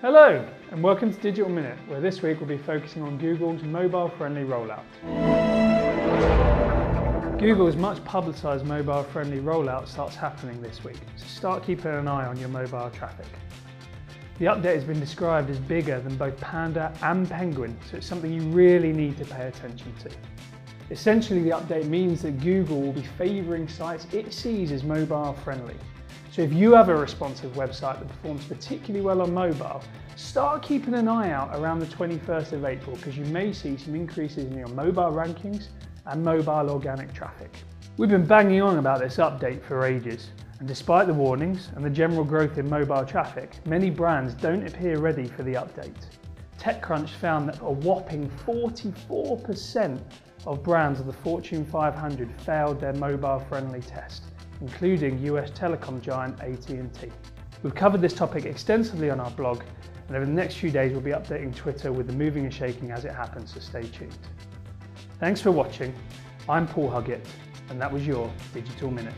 Hello, and welcome to Digital Minute, where this week we'll be focusing on Google's mobile-friendly rollout. Google's much publicised mobile-friendly rollout starts happening this week, so start keeping an eye on your mobile traffic. The update has been described as bigger than both Panda and Penguin, so it's something you really need to pay attention to. Essentially, the update means that Google will be favouring sites it sees as mobile friendly. So if you have a responsive website that performs particularly well on mobile, start keeping an eye out around the 21st of April because you may see some increases in your mobile rankings and mobile organic traffic. We've been banging on about this update for ages, and despite the warnings and the general growth in mobile traffic, many brands don't appear ready for the update. TechCrunch found that a whopping 44% of brands of the Fortune 500 failed their mobile-friendly test, including US telecom giant AT&T. We've covered this topic extensively on our blog, and over the next few days we'll be updating Twitter with the moving and shaking as it happens, so stay tuned. Thanks for watching. I'm Paul Huggett, and that was your Digital Minute.